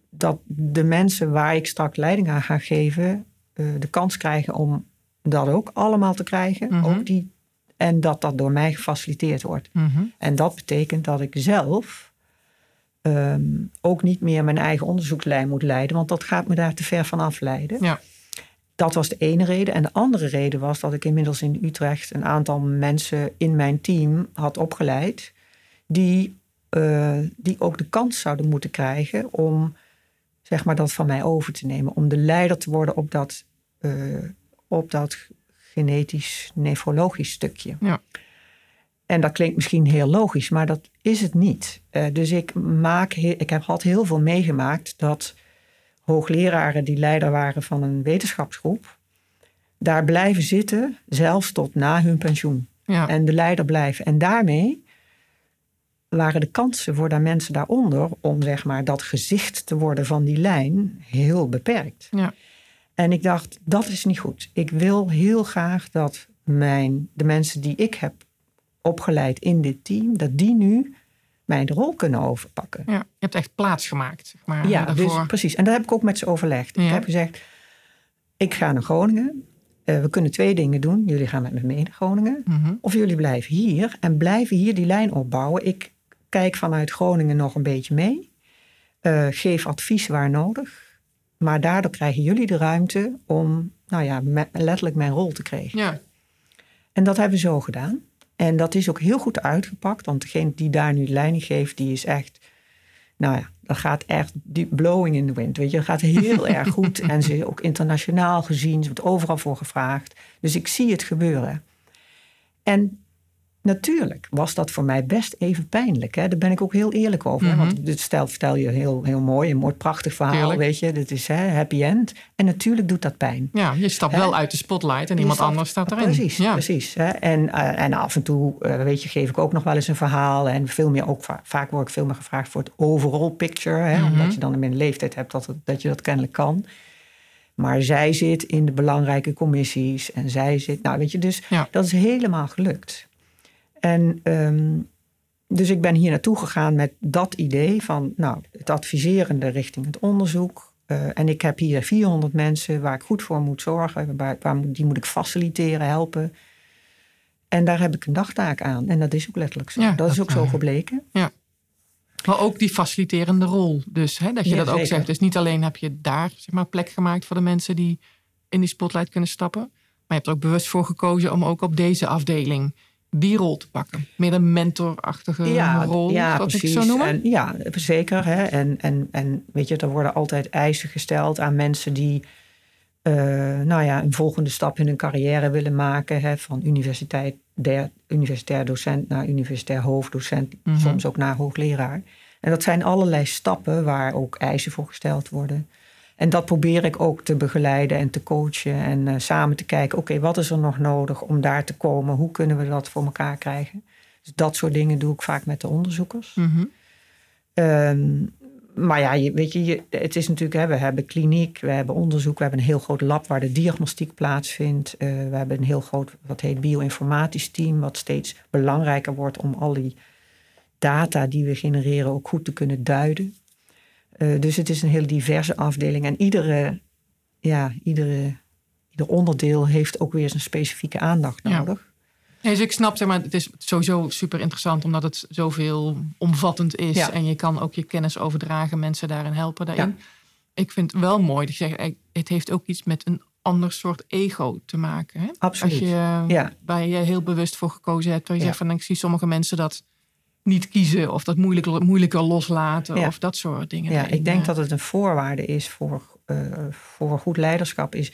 dat de mensen waar ik straks leiding aan ga geven, eh, de kans krijgen om dat ook allemaal te krijgen. Mhm. Ook die, en dat dat door mij gefaciliteerd wordt. Mhm. En dat betekent dat ik zelf ehm, ook niet meer mijn eigen onderzoekslijn moet leiden, want dat gaat me daar te ver van afleiden. Ja. Dat was de ene reden. En de andere reden was dat ik inmiddels in Utrecht een aantal mensen in mijn team had opgeleid, die, eh, die ook de kans zouden moeten krijgen om zeg maar, dat van mij over te nemen. Om de leider te worden op dat, eh, op dat genetisch-nefrologisch stukje. Ja. En dat klinkt misschien heel logisch, maar dat is het niet. Eh, dus ik, maak, ik heb had heel veel meegemaakt dat hoogleraren die leider waren van een wetenschapsgroep, daar blijven zitten, zelfs tot na hun pensioen. Ja. En de leider blijven. En daarmee waren de kansen voor de mensen daaronder om zeg maar dat gezicht te worden van die lijn heel beperkt. Ja. En ik dacht, dat is niet goed. Ik wil heel graag dat mijn, de mensen die ik heb opgeleid in dit team, dat die nu mijn rol kunnen overpakken. ja. Je hebt echt plaats gemaakt, zeg maar. Ja, daarvoor. dus precies. En dat heb ik ook met ze overlegd. Ja. Ik heb gezegd, ik ga naar Groningen. Eh, we kunnen twee dingen doen. Jullie gaan met me mee naar Groningen. Mhm. Of jullie blijven hier en blijven hier die lijn opbouwen. Ik kijk vanuit Groningen nog een beetje mee. Eh, geef advies waar nodig. Maar daardoor krijgen jullie de ruimte om nou ja, me- letterlijk mijn rol te krijgen. Ja. En dat hebben we zo gedaan. En dat is ook heel goed uitgepakt. Want degene die daar nu leiding geeft, die is echt... Nou ja, dat gaat echt die blowing in the wind. Weet je, dat gaat heel erg goed. En ze is ook internationaal gezien. Ze wordt overal voor gevraagd. Dus ik zie het gebeuren. En natuurlijk was dat voor mij best even pijnlijk. Hè? Daar ben ik ook heel eerlijk over. Mhm. Want dit stel, vertel je heel, heel mooi, een mooi prachtig verhaal. Weet je, dit is hè, happy end. En natuurlijk doet dat pijn. ja, je stapt Hè? wel uit de spotlight en iemand stapt- anders staat erin. Precies, ja. precies. Hè? En, eh, en af en toe, eh, weet je, geef ik ook nog wel eens een verhaal. En veel meer ook, va- vaak word ik veel meer gevraagd voor het overall picture. Hè? Mhm. Omdat je dan in een leeftijd hebt dat, het- dat je dat kennelijk kan. Maar zij zit in de belangrijke commissies. En zij zit, nou weet je, dus Ja. dat is helemaal gelukt. En ehm, dus ik ben hier naartoe gegaan met dat idee van, nou, het adviserende richting het onderzoek. Eh, en ik heb hier 400 mensen waar ik goed voor moet zorgen. Waar, waar, moet- die moet ik faciliteren, helpen. En daar heb ik een dagtaak aan. En dat is ook letterlijk zo. Ja, dat, is ook zo eh, gebleken. Maar ook die faciliterende rol. Dus hè, dat je Ja, dat ook zeker. zegt. Dus niet alleen heb je daar zeg maar, plek gemaakt voor de mensen die in die spotlight kunnen stappen. Maar je hebt er ook bewust voor gekozen om ook op deze afdeling die rol te pakken. Meer een mentorachtige rol, ja, dat ik zo noemen. En, ja, zeker. Hè? En, en, en weet je, er worden altijd eisen gesteld aan mensen die eh, nou ja, een volgende stap in hun carrière willen maken. Hè? Van universiteit, der, universitair docent naar universitair hoofddocent, Mhm. soms ook naar hoogleraar. En dat zijn allerlei stappen waar ook eisen voor gesteld worden. En dat probeer ik ook te begeleiden en te coachen en eh, samen te kijken, oké, wat is er nog nodig om daar te komen? Hoe kunnen we dat voor elkaar krijgen? Dus dat soort dingen doe ik vaak met de onderzoekers. Mhm. Ehm, maar ja, je, weet je, je- het is natuurlijk, hè, we hebben kliniek, we hebben onderzoek, we hebben een heel groot lab waar de diagnostiek plaatsvindt. Eh, we hebben een heel groot, wat heet bioinformatisch team, wat steeds belangrijker wordt om al die data die we genereren ook goed te kunnen duiden. Eh, dus het is een heel diverse afdeling en iedere, ja, iedere, ieder onderdeel heeft ook weer zijn specifieke aandacht Ja. nodig. Nee, dus ik snap, zeg maar, het is sowieso super interessant omdat het zoveel omvattend is. Ja. En je kan ook je kennis overdragen, mensen daarin helpen daarin. ik vind het wel mooi dat je zegt, eh, het heeft ook iets met een ander soort ego te maken. Hè? Absoluut. Als je, Ja. waar je heel bewust voor gekozen hebt. Waar je Ja. zegt van, ik zie sommige mensen dat niet kiezen. Of dat moeilijker, moeilijker loslaten. Ja. Of dat soort dingen. Ja, daarin, ik denk dat het een voorwaarde is voor, eh, voor goed leiderschap. Is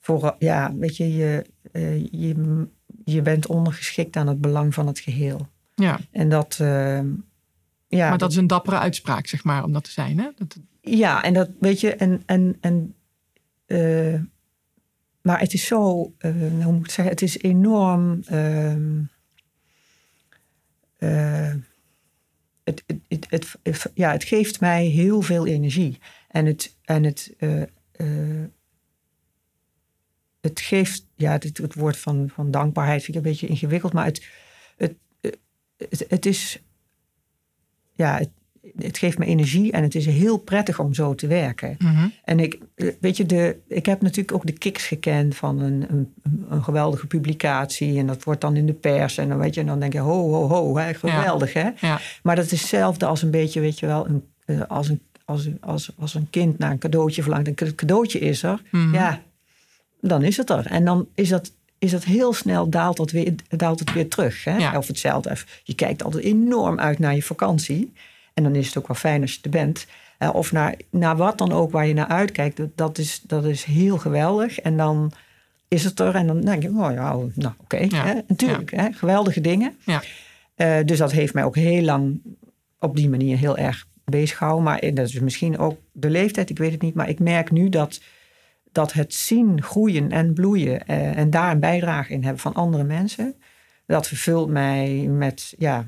voor, ja, weet je, je, eh, je, je bent ondergeschikt aan het belang van het geheel. Ja, En dat, eh, ja, maar dat is een dappere uitspraak, zeg maar, om dat te zijn. Hè? Dat, Ja, en dat weet je, en, en, en maar het is zo, hoe moet ik het zeggen, het is enorm. ehm, eh, het, het, het, het- ja, het geeft mij heel veel energie. En het, en het, eh, eh, het geeft, ja, het, het woord van, van dankbaarheid vind ik een beetje ingewikkeld, maar het, het, het, het is, ja, het, het geeft me energie en het is heel prettig om zo te werken. Mhm. En ik, eh, weet je, de, ik heb natuurlijk ook de kicks gekend van een, een, een geweldige publicatie. En dat wordt dan in de pers. En dan, weet je, en dan denk je, ho, ho, ho, hè, geweldig hè. Ja. Maar dat is hetzelfde als een beetje, weet je wel, een, eh, als, een, als, als, als een kind naar een cadeautje verlangt. Een cadeautje is er. Mhm. Ja, dan is het er. En dan is dat, is dat heel snel, daalt, dat weer, daalt het weer terug. Hè? Ja. Of hetzelfde. Je kijkt altijd enorm uit naar je vakantie. En dan is het ook wel fijn als je er bent. Eh, of naar, naar wat dan ook waar je naar uitkijkt. Dat- Dat is, dat is heel geweldig. En dan is het er. En dan denk je, oh ja, nou oké. Ja. Natuurlijk, hè, geweldige dingen. Ja. Eh, dus dat heeft mij ook heel lang op die manier heel erg bezig gehouden. Maar dat is misschien ook de leeftijd, ik weet het niet. Maar ik merk nu dat, dat het zien, groeien en bloeien... eh, en daar een bijdrage in hebben van andere mensen... dat vervult mij met, ja,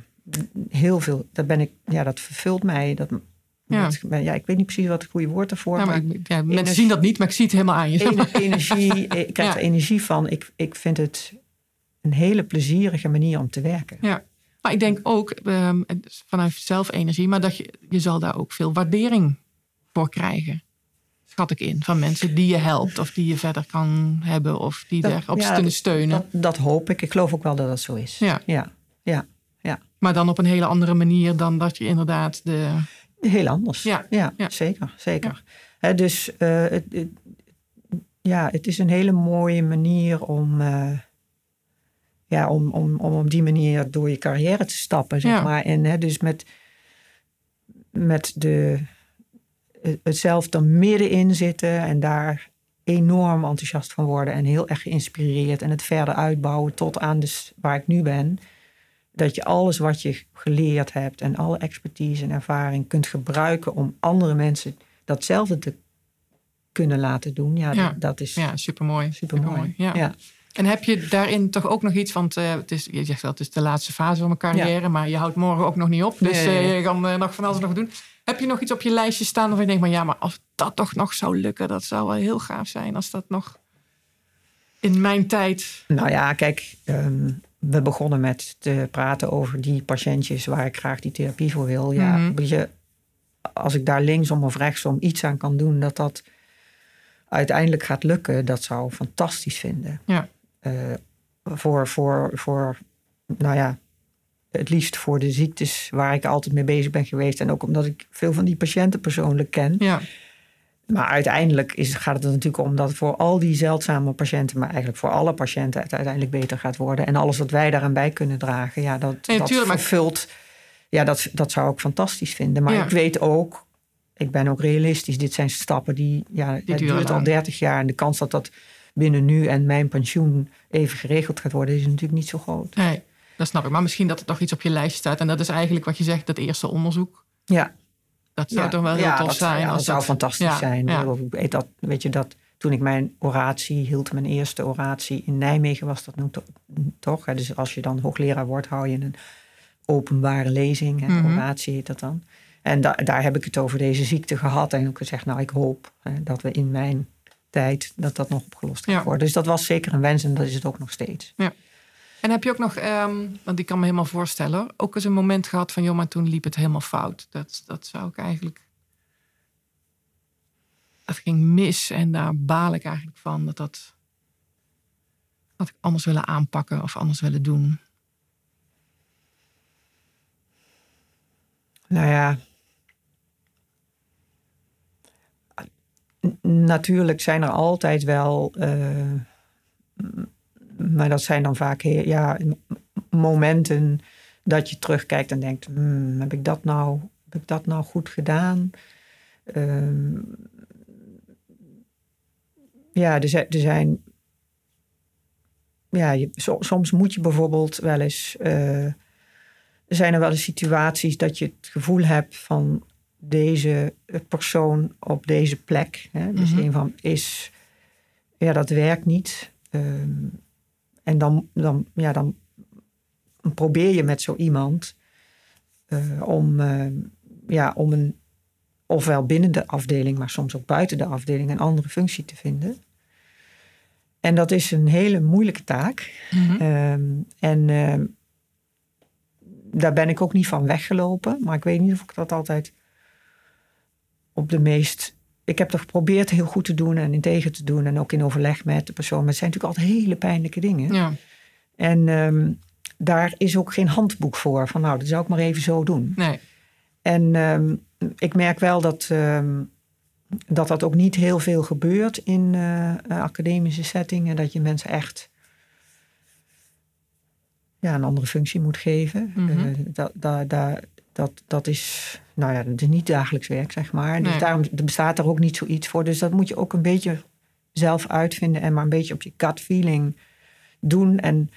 heel veel... Dat, ben ik, ja, dat vervult mij... Dat, Ja. met- ja, ik weet niet precies wat het goede woord ervoor Ja, is. maar ja, mensen energie- zien dat niet, maar ik zie het helemaal aan je. energie, ik krijg Ja. er energie van. Ik, ik vind het een hele plezierige manier om te werken. Ja. Maar ik denk ook ehm, vanuit zelfenergie, maar dat je, je zal daar ook veel waardering voor krijgen. Schat ik in. Van mensen die je helpt of die je verder kan hebben of die Dat- erop ja, kunnen steunen. Dat, dat hoop ik. Ik geloof ook wel dat dat zo is. Ja, ja, ja. Maar dan op een hele andere manier dan dat je inderdaad de. Heel anders. Ja, ja, ja. zeker. zeker. Dus eh, het, het- ja, het is een hele mooie manier om, eh, ja, om, om, om op die manier door je carrière te stappen. Zeg Ja. maar. En dus met, met de, het zelf er middenin zitten en daar enorm enthousiast van worden en heel erg geïnspireerd en het verder uitbouwen tot aan dus waar ik nu ben. Dat je alles wat je geleerd hebt en alle expertise en ervaring kunt gebruiken om andere mensen datzelfde te kunnen laten doen. Ja, Ja. Dat, dat is Ja, supermooi. supermooi. Ja. ja. En heb je daarin toch ook nog iets, want eh, het is, je zegt wel, het is de laatste fase van mijn carrière, maar je houdt morgen ook nog niet op. Dus eh, je kan eh, nog van alles nog doen. Heb je nog iets op je lijstje staan of je denkt, maar ja, maar als dat toch nog zou lukken, dat zou wel heel gaaf zijn als dat nog in mijn tijd. Nou ja, kijk, ehm, we begonnen met te praten over die patiëntjes waar ik graag die therapie voor wil. Ja, Mhm. als ik daar linksom of rechtsom iets aan kan doen, dat dat uiteindelijk gaat lukken, dat zou ik fantastisch vinden. Ja. Eh, voor, voor, voor, nou ja, het liefst voor de ziektes waar ik altijd mee bezig ben geweest. En ook omdat ik veel van die patiënten persoonlijk ken. Ja, Maar uiteindelijk is, gaat het er natuurlijk om dat voor al die zeldzame patiënten, maar eigenlijk voor alle patiënten, het uiteindelijk beter gaat worden. En alles wat wij daaraan bij kunnen dragen, ja, dat, Nee, dat tuurlijk, vervult. Ja, dat, dat zou ik fantastisch vinden. Maar Ja. ik weet ook, ik ben ook realistisch, dit zijn stappen die, ja, het duren duurt al lang. 30 jaar. En de kans dat dat binnen nu en mijn pensioen even geregeld gaat worden, is natuurlijk niet zo groot. nee, dat snap ik. Maar misschien dat er nog iets op je lijstje staat. En dat is eigenlijk wat je zegt, dat eerste onderzoek. Ja, Dat zou ja, toch wel heel ja, tof dat, zijn. Ja, dat zou dat- fantastisch ja, zijn. ja. Ik weet dat, weet je dat toen ik mijn oratie hield, mijn eerste oratie in Nijmegen was dat nu to- toch. Hè? Dus als je dan hoogleraar wordt, hou je een openbare lezing. Hè? Mhm. Oratie heet dat dan. En da- daar heb ik het over deze ziekte gehad. En ook gezegd, nou ik hoop hè, dat we in mijn tijd dat dat nog opgelost Ja. worden. Dus dat was zeker een wens en dat is het ook nog steeds. En heb je ook nog, ehm, want ik kan me helemaal voorstellen, ook eens een moment gehad van, joh, maar toen liep het helemaal fout. Dat, dat zou ik eigenlijk. Dat ging mis en daar baal ik eigenlijk van. Dat dat. had ik anders willen aanpakken of anders willen doen. Nou ja. natuurlijk zijn er altijd wel, uh, maar dat zijn dan vaak ja, momenten dat je terugkijkt en denkt: hmm, heb, ik dat nou, heb ik dat nou goed gedaan? Uh, ja, er zijn, er zijn ja, je, soms moet je bijvoorbeeld wel eens. Uh, er zijn er wel eens situaties dat je het gevoel hebt van deze persoon op deze plek. Hè, dus mm een van is, ja, dat werkt niet. Um, en dan, dan, ja, dan probeer je met zo iemand uh, om, uh, ja, om een, ofwel binnen de afdeling, maar soms ook buiten de afdeling, een andere functie te vinden. En dat is een hele moeilijke taak. Mm -hmm. en uh, daar ben ik ook niet van weggelopen. Maar ik weet niet of ik dat altijd op de meest. Ik heb toch geprobeerd heel goed te doen en in tegen te doen. En ook in overleg met de persoon. Maar het zijn natuurlijk altijd hele pijnlijke dingen. Ja. En um, daar is ook geen handboek voor. Van nou, dat zou ik maar even zo doen. Nee. En um, ik merk wel dat, um, dat dat ook niet heel veel gebeurt in uh, academische settingen. Dat je mensen echt ja, een andere functie moet geven. Mm -hmm. uh, dat, dat, dat, dat is, nou ja, dat is niet dagelijks werk, zeg maar. Dus daarom bestaat er ook niet zoiets voor. Dus dat moet je ook een beetje zelf uitvinden en maar een beetje op je gut feeling doen. En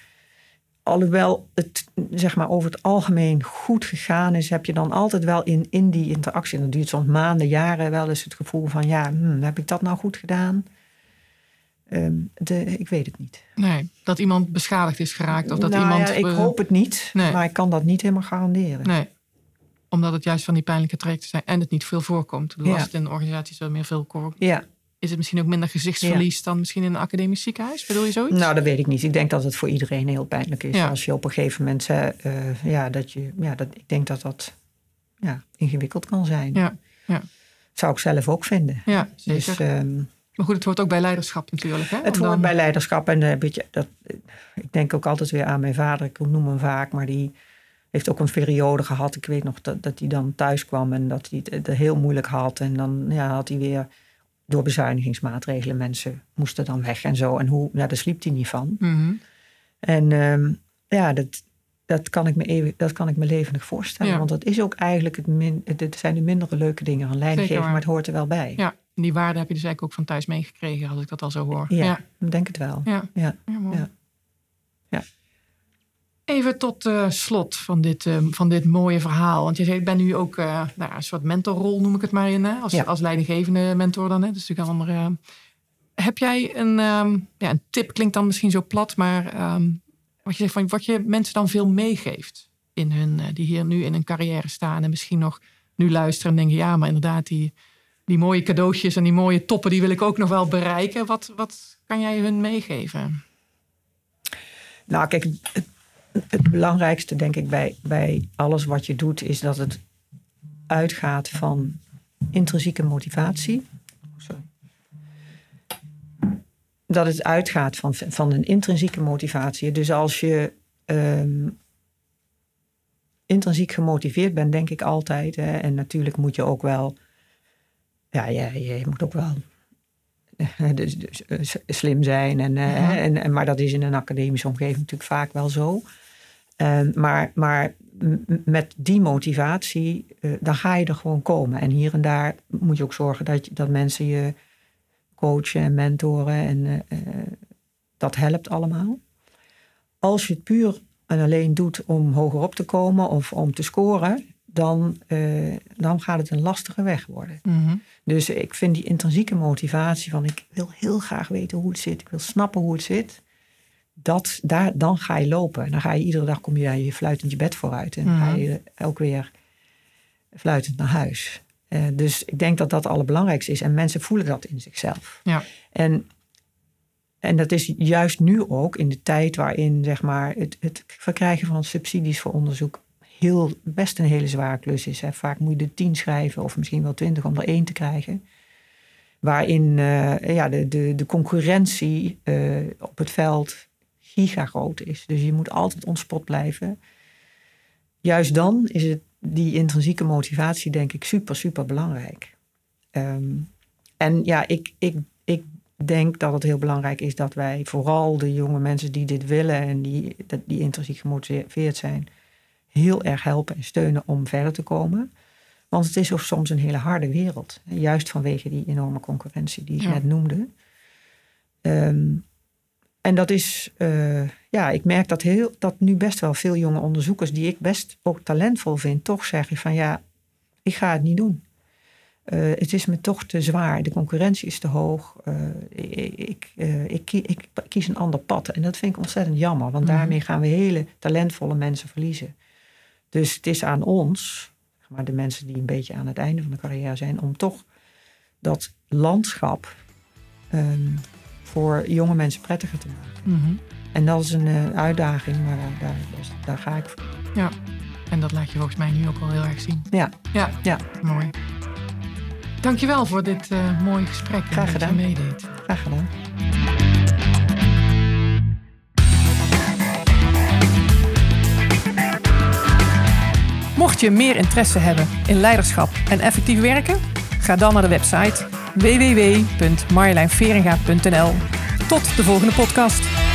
alhoewel het zeg maar, over het algemeen goed gegaan is, heb je dan altijd wel in, in die interactie, en dat duurt soms maanden, jaren, wel eens het gevoel van, ja, hmm, heb ik dat nou goed gedaan? Um, de, ik weet het niet. Nee, dat iemand beschadigd is geraakt of dat nou, iemand... Ja, ik hoop het niet, nee. maar ik kan dat niet helemaal garanderen. Nee, omdat het juist van die pijnlijke trajecten zijn en het niet veel voorkomt. Ja. Als het in organisaties wel meer veel voorkomt. Ja, is het misschien ook minder gezichtsverlies dan misschien in een academisch ziekenhuis? Bedoel je zoiets? Nou, dat weet ik niet. Ik denk dat het voor iedereen heel pijnlijk is. Als je op een gegeven moment, uh, ja, dat je, ja, dat, ik denk dat dat ja, ingewikkeld kan zijn. Ja. ja. Zou ik zelf ook vinden. Ja, zeker. Dus, um, maar goed, het hoort ook bij leiderschap natuurlijk. Hè? Het hoort bij leiderschap. En uh, beetje, dat, ik denk ook altijd weer aan mijn vader. Ik noem hem vaak, maar die heeft ook een periode gehad. Ik weet nog dat, dat hij dan thuis kwam en dat hij het heel moeilijk had. En dan ja, had hij weer door bezuinigingsmaatregelen. Mensen moesten dan weg en zo. En hoe, ja, daar sliep hij niet van. Mhm. En um, ja, dat, dat, kan ik me even, dat kan ik me levendig voorstellen. Want dat is ook eigenlijk het, min, het zijn de mindere leuke dingen aan leiding geven, maar het hoort er wel bij. Ja, en die waarde heb je dus eigenlijk ook van thuis meegekregen, als ik dat al zo hoor. Ja, ja. ik denk het wel. Ja, ja. Even tot uh, slot van dit, uh, van dit mooie verhaal. Want je zei, ik ben nu ook uh, nou, een soort mentorrol, noem ik het maar in. Hè? Als, ja. als leidinggevende mentor dan. Hè? Dat is natuurlijk een andere. heb jij een, um, ja, een tip, klinkt dan misschien zo plat, maar um, wat je zegt van wat je mensen dan veel meegeeft in hun, die hier nu in een carrière staan en misschien nog nu luisteren en denken, ja, maar inderdaad, die, die mooie cadeautjes en die mooie toppen, die wil ik ook nog wel bereiken. Wat, wat kan jij hun meegeven? Nou, kijk, het het belangrijkste, denk ik, bij, bij alles wat je doet, is dat het uitgaat van intrinsieke motivatie. Sorry. Dat het uitgaat van, van een intrinsieke motivatie. Dus als je um, intrinsiek gemotiveerd bent, denk ik altijd. Hè, en natuurlijk moet je ook wel. Ja, je, je moet ook wel dus, dus, eh, slim zijn. En, uh, en, en, maar dat is in een academische omgeving natuurlijk vaak wel zo. Uh, maar, maar met die motivatie, uh, dan ga je er gewoon komen. En hier en daar moet je ook zorgen dat, dat mensen je coachen en mentoren. En dat helpt allemaal. Als je het puur en alleen doet om hoger op te komen of om te scoren, dan, uh, dan gaat het een lastige weg worden. Mhm. Dus ik vind die intrinsieke motivatie van ik wil heel graag weten hoe het zit, ik wil snappen hoe het zit, dat, daar, dan ga je lopen. Dan ga je iedere dag kom je daar je fluitend je bed vooruit en ga mhm. je ook weer fluitend naar huis. Uh, dus ik denk dat dat het allerbelangrijkste is. En mensen voelen dat in zichzelf. Ja. En, en dat is juist nu ook in de tijd waarin zeg maar, het, het verkrijgen van subsidies voor onderzoek heel, best een hele zware klus is. Hè. Vaak moet je er tien schrijven of misschien wel twintig om er één te krijgen. Waarin uh, ja, de, de, de concurrentie uh, op het veld gigagroot is. Dus je moet altijd ontspot blijven. Juist dan is het die intrinsieke motivatie, denk ik, super, super belangrijk. Um, en ja, ik, ik, ik denk dat het heel belangrijk is dat wij vooral de jonge mensen die dit willen en die, die intrinsiek gemotiveerd zijn, heel erg helpen en steunen om verder te komen. Want het is ook soms een hele harde wereld. Juist vanwege die enorme concurrentie die ik net noemde. Ehm, en dat is, uh, ja, ik merk dat, heel, dat nu best wel veel jonge onderzoekers, die ik best ook talentvol vind, toch zeggen van ja, ik ga het niet doen. Uh, het is me toch te zwaar. De concurrentie is te hoog. Uh, ik, ik, ik, kies een ander pad. En dat vind ik ontzettend jammer, want mhm. daarmee gaan we hele talentvolle mensen verliezen. Dus het is aan ons, maar de mensen die een beetje aan het einde van de carrière zijn, om toch dat landschap um, voor jonge mensen prettiger te maken. Mhm. En dat is een uh, uitdaging, maar daar, daar, daar, ga ik voor. Ja, en dat laat je volgens mij nu ook wel heel erg zien. Ja. Ja, ja. mooi. Dankjewel voor dit uh, mooie gesprek. Graag gedaan. Dat je meedeed. Graag gedaan. Mocht je meer interesse hebben in leiderschap en effectief werken, ga dan naar de website www.marjolijnveringa.nl. Tot de volgende podcast.